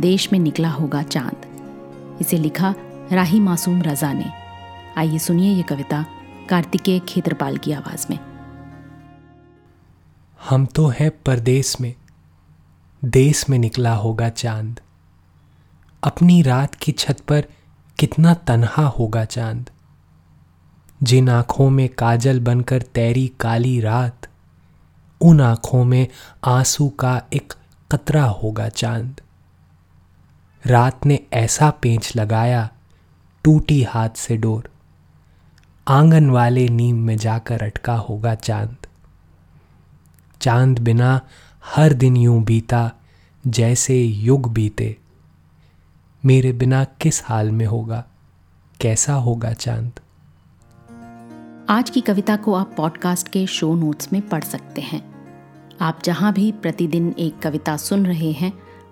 देश में निकला होगा चाँद। इसे लिखा राही मासूम रजा ने। आइए सुनिए ये कविता कार्तिकेय खेत्रपाल की आवाज़ में। हम तो हैं परदेश में। देश में निकला होगा चाँद। अपनी रात की छत पर कितना तनहा होगा चाँद। जिन आँखों में काजल बनकर तैरी काली रात, उन आँखों में आँसू का एक कतरा होगा चाँद। रात ने ऐसा पेंच लगाया, टूटी हाथ से डोर। आँगन वाले नीम में जाकर अटका होगा चाँद। चाँद बिना हर दिन यूँ बीता, जैसे युग बीते। मेरे बिना किस हाल में होगा, कैसा होगा चाँद? आज की कविता को आप पॉडकास्ट के शो नोट्स में पढ़ सकते हैं। आप जहाँ भी प्रतिदिन एक कविता सुन रहे हैं